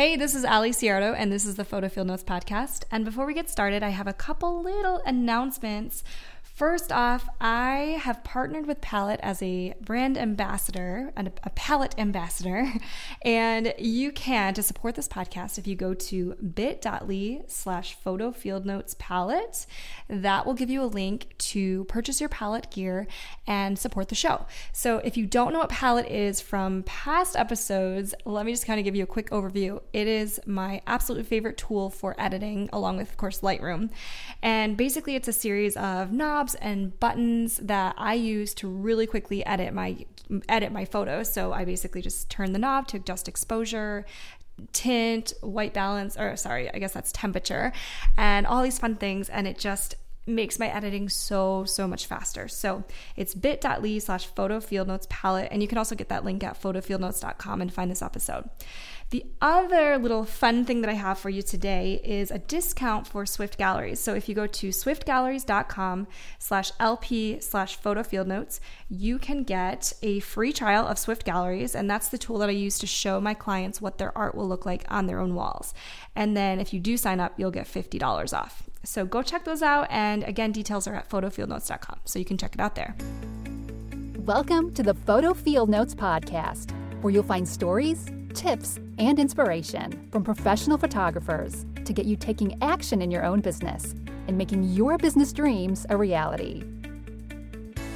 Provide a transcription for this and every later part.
Hey, this is Ali Ciardo, and this is the Photo Field Notes podcast. And before we get started, I have a couple little announcements First off, I have partnered with Palette as a brand ambassador, a palette ambassador, and you can to support this podcast if you go to bit.ly slash photo field notes palette. That will give you a link to purchase your palette gear and support the show. So if you don't know what palette is from past episodes, let me just kind of give you a quick overview. It is my absolute favorite tool for editing, along with, of course, Lightroom. And basically, it's a series of knobs and buttons that I use to really quickly edit my edit my photos. So I basically just turn the knob to adjust exposure, tint, white balance, or sorry, I guess that's temperature, and all these fun things. And it just makes my editing so so much faster so it's bit.ly slash photo field notes palette and you can also get that link at photofieldnotes.com and find this episode the other little fun thing that I have for you today is a discount for Swift Galleries. So if you go to swiftgalleries.com slash LP slash photo field notes, you can get a free trial of Swift Galleries. And that's the tool that I use to show my clients what their art will look like on their own walls. And then if you do sign up, you'll get $50 off. So go check those out. And again, details are at photofieldnotes.com. So you can check it out there. Welcome to the Photo Field Notes podcast, where you'll find stories tips, and inspiration from professional photographers to get you taking action in your own business and making your business dreams a reality.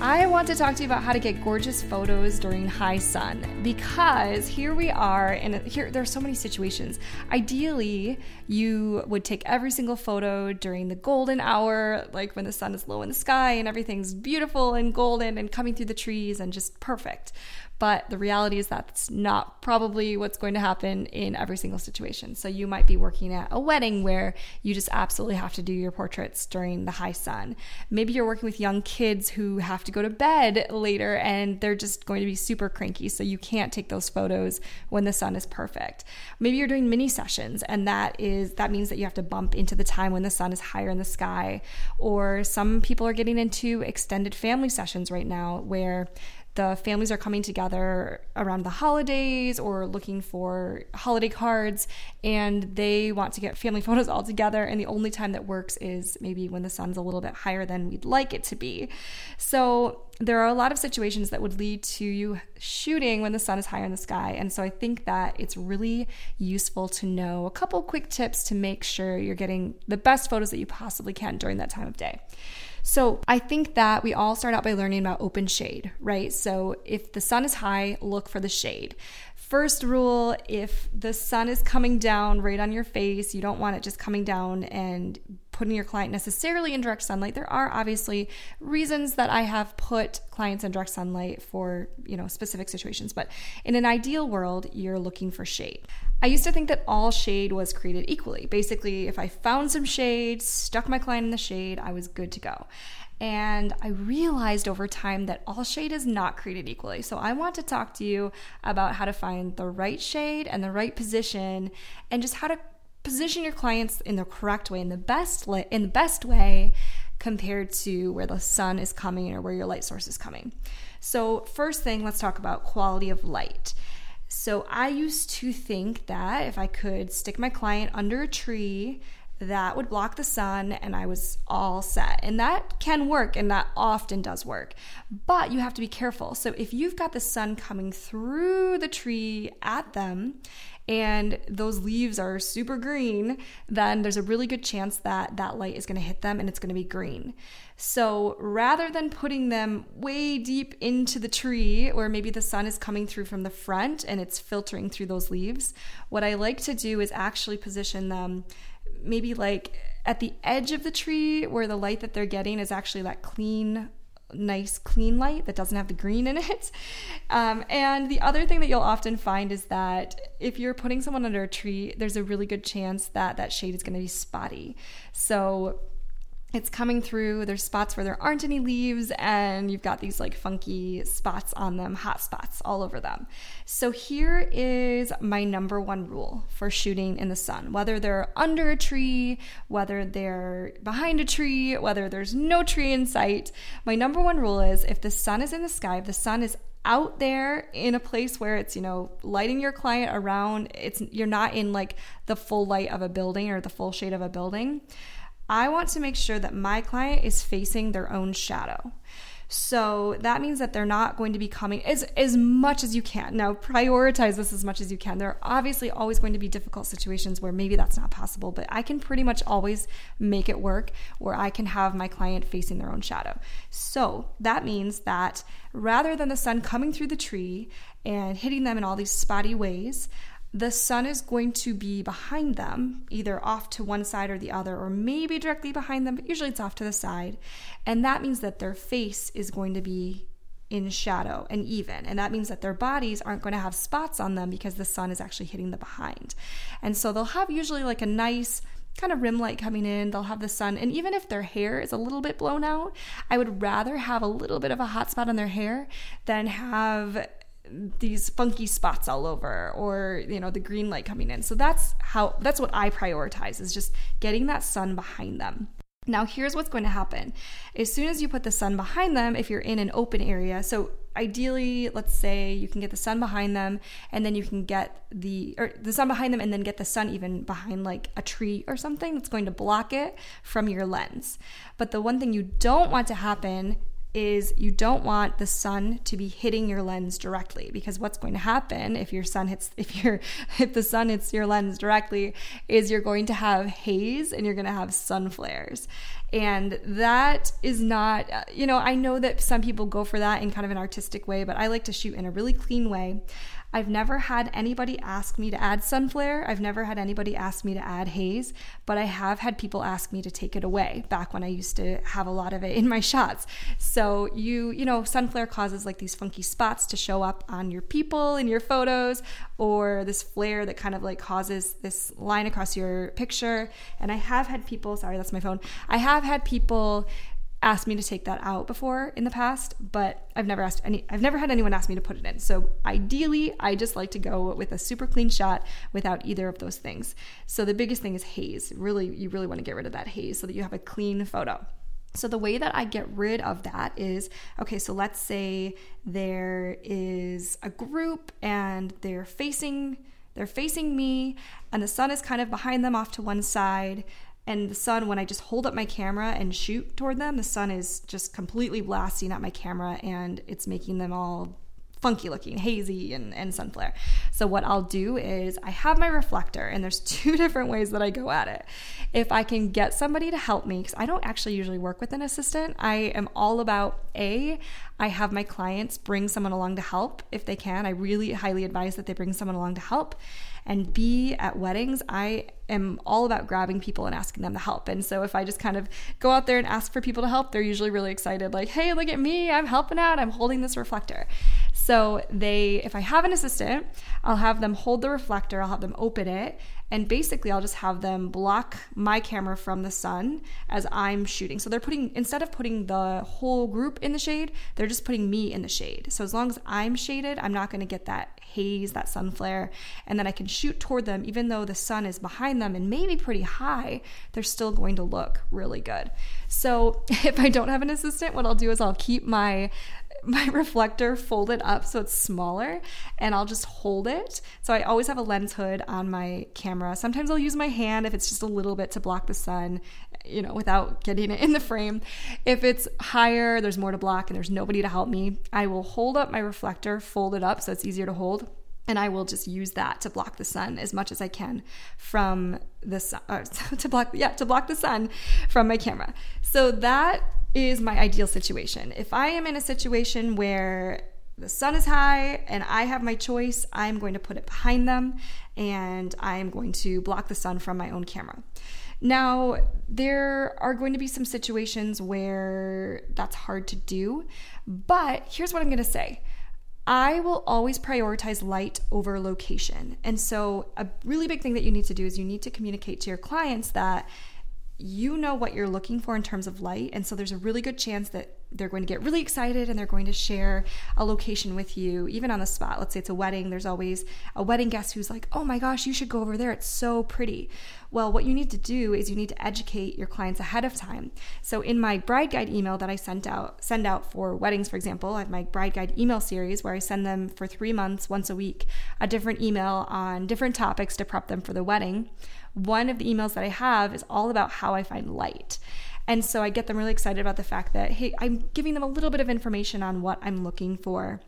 I want to talk to you about how to get gorgeous photos during high sun because here we are and here there are so many situations. Ideally, you would take every single photo during the golden hour, like when the sun is low in the sky and everything's beautiful and golden and coming through the trees and just perfect. But the reality is that's not probably what's going to happen in every single situation. So you might be working at a wedding where you just absolutely have to do your portraits during the high sun. Maybe you're working with young kids who have to go to bed later and they're just going to be super cranky. So you can't take those photos when the sun is perfect. Maybe you're doing mini sessions and that is that means that you have to bump into the time when the sun is higher in the sky. Or some people are getting into extended family sessions right now where the families are coming together around the holidays or looking for holiday cards and they want to get family photos all together and the only time that works is maybe when the sun's a little bit higher than we'd like it to be so there are a lot of situations that would lead to you shooting when the sun is higher in the sky. And so I think that it's really useful to know a couple quick tips to make sure you're getting the best photos that you possibly can during that time of day. So I think that we all start out by learning about open shade, right? So if the sun is high, look for the shade. First rule if the sun is coming down right on your face, you don't want it just coming down and putting your client necessarily in direct sunlight. There are obviously reasons that I have put clients in direct sunlight for, you know, specific situations, but in an ideal world, you're looking for shade. I used to think that all shade was created equally. Basically, if I found some shade, stuck my client in the shade, I was good to go. And I realized over time that all shade is not created equally. So I want to talk to you about how to find the right shade and the right position and just how to position your clients in the correct way, in the best in the best way compared to where the sun is coming or where your light source is coming. So, first thing, let's talk about quality of light. So, I used to think that if I could stick my client under a tree that would block the sun and I was all set. And that can work and that often does work. But you have to be careful. So if you've got the sun coming through the tree at them and those leaves are super green, then there's a really good chance that that light is going to hit them and it's going to be green. So rather than putting them way deep into the tree, or maybe the sun is coming through from the front and it's filtering through those leaves, what I like to do is actually position them maybe like at the edge of the tree where the light that they're getting is actually that clean nice clean light that doesn't have the green in it. Um, and the other thing that you'll often find is that if you're putting someone under a tree, there's a really good chance that that shade is going to be spotty. So it's coming through. There's spots where there aren't any leaves, and you've got these like funky spots on them, hot spots all over them. So, here is my number one rule for shooting in the sun whether they're under a tree, whether they're behind a tree, whether there's no tree in sight. My number one rule is if the sun is in the sky, if the sun is out there in a place where it's, you know, lighting your client around, it's you're not in like the full light of a building or the full shade of a building. I want to make sure that my client is facing their own shadow. So that means that they're not going to be coming as, as much as you can. Now, prioritize this as much as you can. There are obviously always going to be difficult situations where maybe that's not possible, but I can pretty much always make it work where I can have my client facing their own shadow. So that means that rather than the sun coming through the tree and hitting them in all these spotty ways, the sun is going to be behind them, either off to one side or the other, or maybe directly behind them, but usually it's off to the side. And that means that their face is going to be in shadow and even. And that means that their bodies aren't going to have spots on them because the sun is actually hitting the behind. And so they'll have usually like a nice, kind of rim light coming in. They'll have the sun. And even if their hair is a little bit blown out, I would rather have a little bit of a hot spot on their hair than have these funky spots all over or you know the green light coming in. So that's how that's what i prioritize is just getting that sun behind them. Now here's what's going to happen. As soon as you put the sun behind them if you're in an open area so ideally let's say you can get the sun behind them and then you can get the or the sun behind them and then get the sun even behind like a tree or something that's going to block it from your lens. But the one thing you don't want to happen is you don't want the sun to be hitting your lens directly because what's going to happen if your sun hits if your if the sun hits your lens directly is you're going to have haze and you're going to have sun flares and that is not you know I know that some people go for that in kind of an artistic way but I like to shoot in a really clean way I've never had anybody ask me to add sun flare. I've never had anybody ask me to add haze, but I have had people ask me to take it away back when I used to have a lot of it in my shots. So you, you know, sun flare causes like these funky spots to show up on your people in your photos or this flare that kind of like causes this line across your picture. And I have had people, sorry, that's my phone. I have had people asked me to take that out before in the past, but I've never asked any I've never had anyone ask me to put it in. So ideally, I just like to go with a super clean shot without either of those things. So the biggest thing is haze. Really you really want to get rid of that haze so that you have a clean photo. So, the way that I get rid of that is okay, so let's say there is a group and they're facing they're facing me and the sun is kind of behind them off to one side and the sun when i just hold up my camera and shoot toward them the sun is just completely blasting at my camera and it's making them all funky looking, hazy, and, and sun flare. So, what I'll do is I have my reflector, and there's two different ways that I go at it. If I can get somebody to help me, because I don't actually usually work with an assistant, I am all about A, I have my clients bring someone along to help if they can. I really highly advise that they bring someone along to help. And B, at weddings, I am all about grabbing people and asking them to help. And so if I just kind of go out there and ask for people to help, they're usually really excited, like, hey, look at me, I'm helping out, I'm holding this reflector. So they, if I have an assistant, I'll have them hold the reflector, I'll have them open it, and basically I'll just have them block my camera from the sun as I'm shooting. So they're putting instead of putting the whole group in the shade, they're just putting me in the shade. So as long as I'm shaded, I'm not going to get that haze, that sun flare, and then I can shoot toward them even though the sun is behind them and maybe pretty high, they're still going to look really good. So if I don't have an assistant, what I'll do is I'll keep my my reflector folded up so it's smaller and I'll just hold it. So I always have a lens hood on my camera. Sometimes I'll use my hand if it's just a little bit to block the sun, you know, without getting it in the frame. If it's higher, there's more to block and there's nobody to help me, I will hold up my reflector, fold it up so it's easier to hold and I will just use that to block the sun as much as I can from the sun, uh, to block yeah to block the sun from my camera. So that is my ideal situation. If I am in a situation where the sun is high and I have my choice, I'm going to put it behind them and I'm going to block the sun from my own camera. Now, there are going to be some situations where that's hard to do, but here's what I'm going to say. I will always prioritize light over location. And so, a really big thing that you need to do is you need to communicate to your clients that you know what you're looking for in terms of light. And so, there's a really good chance that they're going to get really excited and they're going to share a location with you, even on the spot. Let's say it's a wedding, there's always a wedding guest who's like, oh my gosh, you should go over there. It's so pretty. Well, what you need to do is you need to educate your clients ahead of time. So in my bride guide email that I sent out, send out for weddings, for example, I have my bride guide email series where I send them for three months, once a week, a different email on different topics to prep them for the wedding. One of the emails that I have is all about how I find light. And so I get them really excited about the fact that, hey, I'm giving them a little bit of information on what I'm looking for.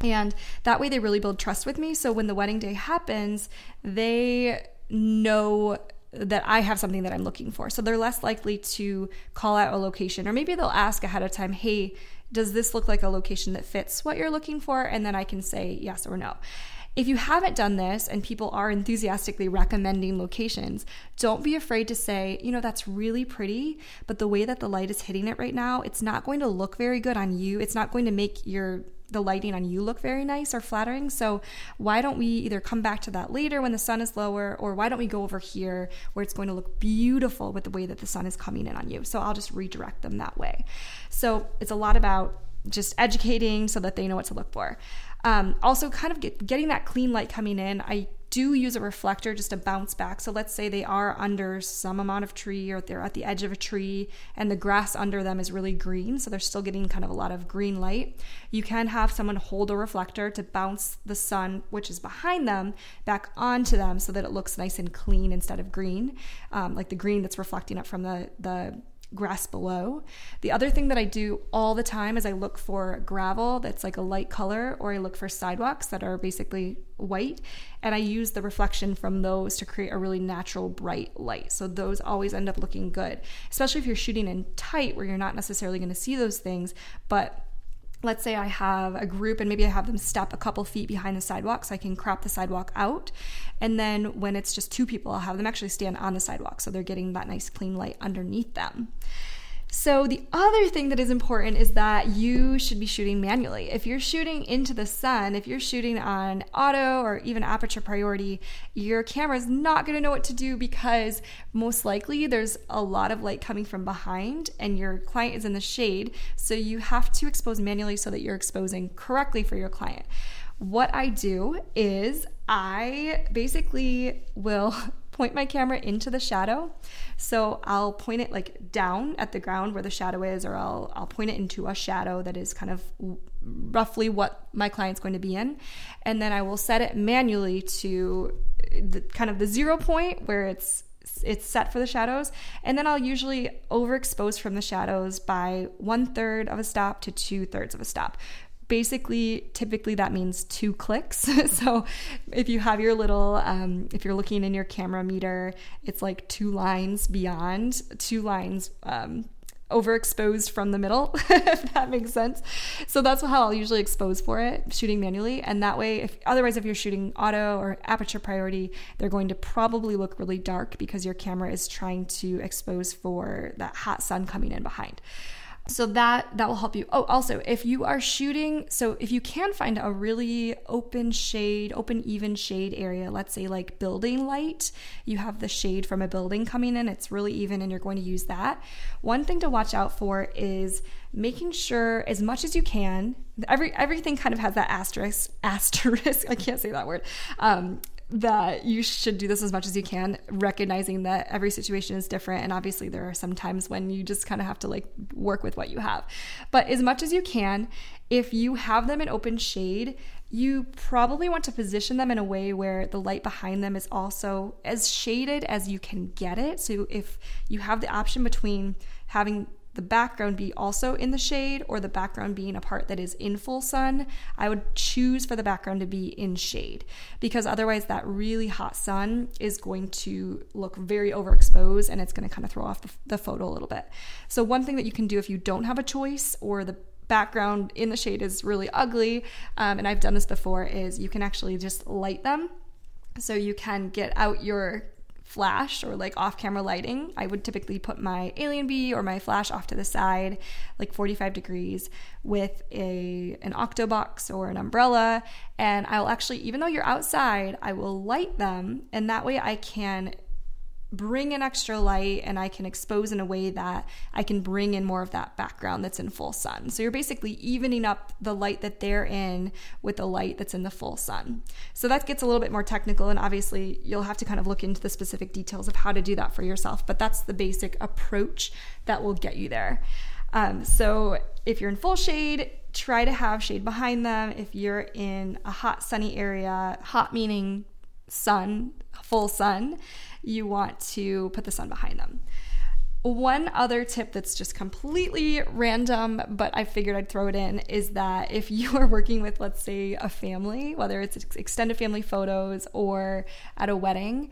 And that way they really build trust with me. So when the wedding day happens, they know that I have something that I'm looking for. So they're less likely to call out a location, or maybe they'll ask ahead of time, hey, does this look like a location that fits what you're looking for? And then I can say yes or no. If you haven't done this and people are enthusiastically recommending locations, don't be afraid to say, you know, that's really pretty, but the way that the light is hitting it right now, it's not going to look very good on you. It's not going to make your the lighting on you look very nice or flattering. So why don't we either come back to that later when the sun is lower, or why don't we go over here where it's going to look beautiful with the way that the sun is coming in on you? So I'll just redirect them that way. So it's a lot about just educating so that they know what to look for. Um, also, kind of get, getting that clean light coming in. I do use a reflector just to bounce back. So let's say they are under some amount of tree or they're at the edge of a tree and the grass under them is really green. So they're still getting kind of a lot of green light. You can have someone hold a reflector to bounce the sun, which is behind them, back onto them so that it looks nice and clean instead of green, um, like the green that's reflecting up from the, the grass below. The other thing that I do all the time is I look for gravel that's like a light color, or I look for sidewalks that are basically white, and I use the reflection from those to create a really natural bright light. So those always end up looking good, especially if you're shooting in tight where you're not necessarily going to see those things, but let's say I have a group and maybe I have them step a couple feet behind the sidewalk so I can crop the sidewalk out. And then when it's just two people, I'll have them actually stand on the sidewalk so they're getting that nice clean light underneath them. So, the other thing that is important is that you should be shooting manually. If you're shooting into the sun, if you're shooting on auto or even aperture priority, your camera is not going to know what to do because most likely there's a lot of light coming from behind and your client is in the shade. So, you have to expose manually so that you're exposing correctly for your client. What I do is I basically will point my camera into the shadow. So I'll point it like down at the ground where the shadow is, or I'll I'll point it into a shadow that is kind of roughly what my client's going to be in, and then I will set it manually to the kind of the zero point where it's it's set for the shadows. And then i'll usually overexpose from the shadows by one third of a stop to two thirds of a stop basically typically that means two clicks. So if you have your little um, if you're looking in your camera meter it's like two lines beyond two lines um, overexposed from the middle if that makes sense. So that's how i'll usually expose for it shooting manually. And that way if otherwise if you're shooting auto or aperture priority they're going to probably look really dark because your camera is trying to expose for that hot sun coming in behind so that that will help you. Oh also if you are shooting so if you can find a really open shade open even shade area let's say like building light you have the shade from a building coming in it's really even and you're going to use that. One thing to watch out for is making sure as much as you can every everything kind of has that asterisk asterisk i can't say that word um, that you should do this as much as you can, recognizing that every situation is different. And obviously, there are some times when you just kind of have to like work with what you have. But as much as you can, if you have them in open shade, you probably want to position them in a way where the light behind them is also as shaded as you can get it. So if you have the option between having the background be also in the shade or the background being a part that is in full sun, I would choose for the background to be in shade because otherwise that really hot sun is going to look very overexposed and it's going to kind of throw off the, the photo a little bit. So one thing that you can do if you don't have a choice or the background in the shade is really ugly, um, and I've done this before, is you can actually just light them. So you can get out your flash or like off camera lighting, I would typically put my AlienBee or my flash off to the side, like 45 degrees, with a an octobox or an umbrella. And I'll actually, even though you're outside, I will light them, and that way I can bring in extra light and I can expose in a way that I can bring in more of that background that's in full sun. So you're basically evening up the light that they're in with the light that's in the full sun. So that gets a little bit more technical, and obviously you'll have to kind of look into the specific details of how to do that for yourself, but that's the basic approach that will get you there. Um, so if you're in full shade, try to have shade behind them. If you're in a hot, sunny area, hot meaning sun, full sun, you want to put the sun behind them. One other tip that's just completely random, but I figured I'd throw it in is that if you are working with, let's say, a family, whether it's extended family photos or at a wedding,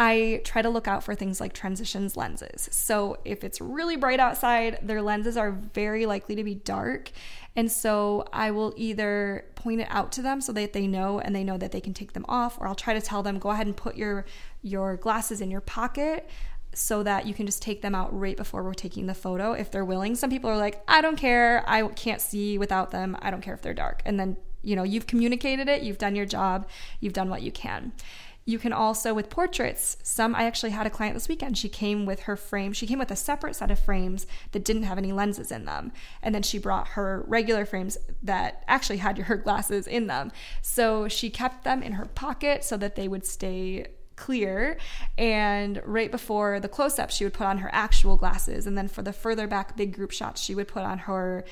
I try to look out for things like transitions lenses. So if it's really bright outside, their lenses are very likely to be dark. And so I will either point it out to them so that they know and they know that they can take them off, or I'll try to tell them, go ahead and put your your glasses in your pocket so that you can just take them out right before we're taking the photo if they're willing. Some people are like, I don't care. I can't see without them. I don't care if they're dark. And then, you know, you've communicated it, you've done your job, you've done what you can. You can also, with portraits, some, I actually had a client this weekend. She came with her frame. She came with a separate set of frames that didn't have any lenses in them. And then she brought her regular frames that actually had her glasses in them. So she kept them in her pocket so that they would stay clear. And right before the close up, she would put on her actual glasses. And then for the further back big group shots, she would put on her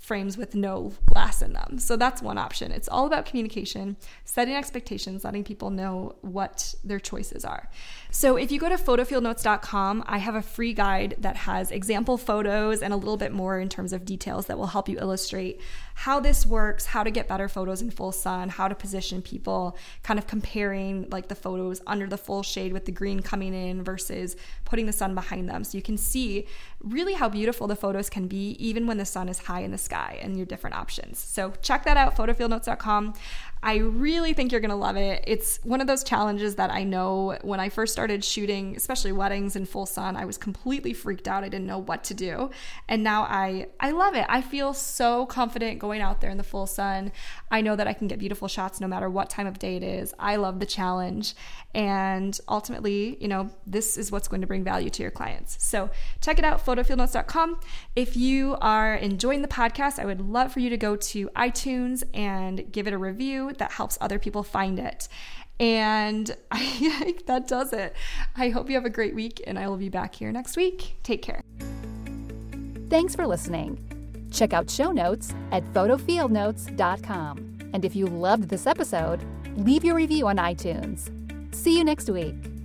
frames with no glass in them. So that's one option. It's all about communication, setting expectations, letting people know what their choices are. So if you go to photofieldnotes.com, I have a free guide that has example photos and a little bit more in terms of details that will help you illustrate how this works, how to get better photos in full sun, how to position people, kind of comparing like the photos under the full shade with the green coming in versus putting the sun behind them. So you can see really how beautiful the photos can be even when the sun is high in the sky and your different options. So check that out, photofieldnotes.com. I really think you're going to love it. It's one of those challenges that I know when I first started shooting, especially weddings in full sun, I was completely freaked out. I didn't know what to do. And now I I love it. I feel so confident going out there in the full sun. I know that I can get beautiful shots no matter what time of day it is. I love the challenge. And ultimately, you know, this is what's going to bring value to your clients. So check it out, photofieldnotes.com. If you are enjoying the podcast, I would love for you to go to iTunes and give it a review that helps other people find it. And I, that does it. I hope you have a great week, and I will be back here next week. Take care. Thanks for listening. Check out show notes at photofieldnotes.com. And if you loved this episode, leave your review on iTunes. See you next week.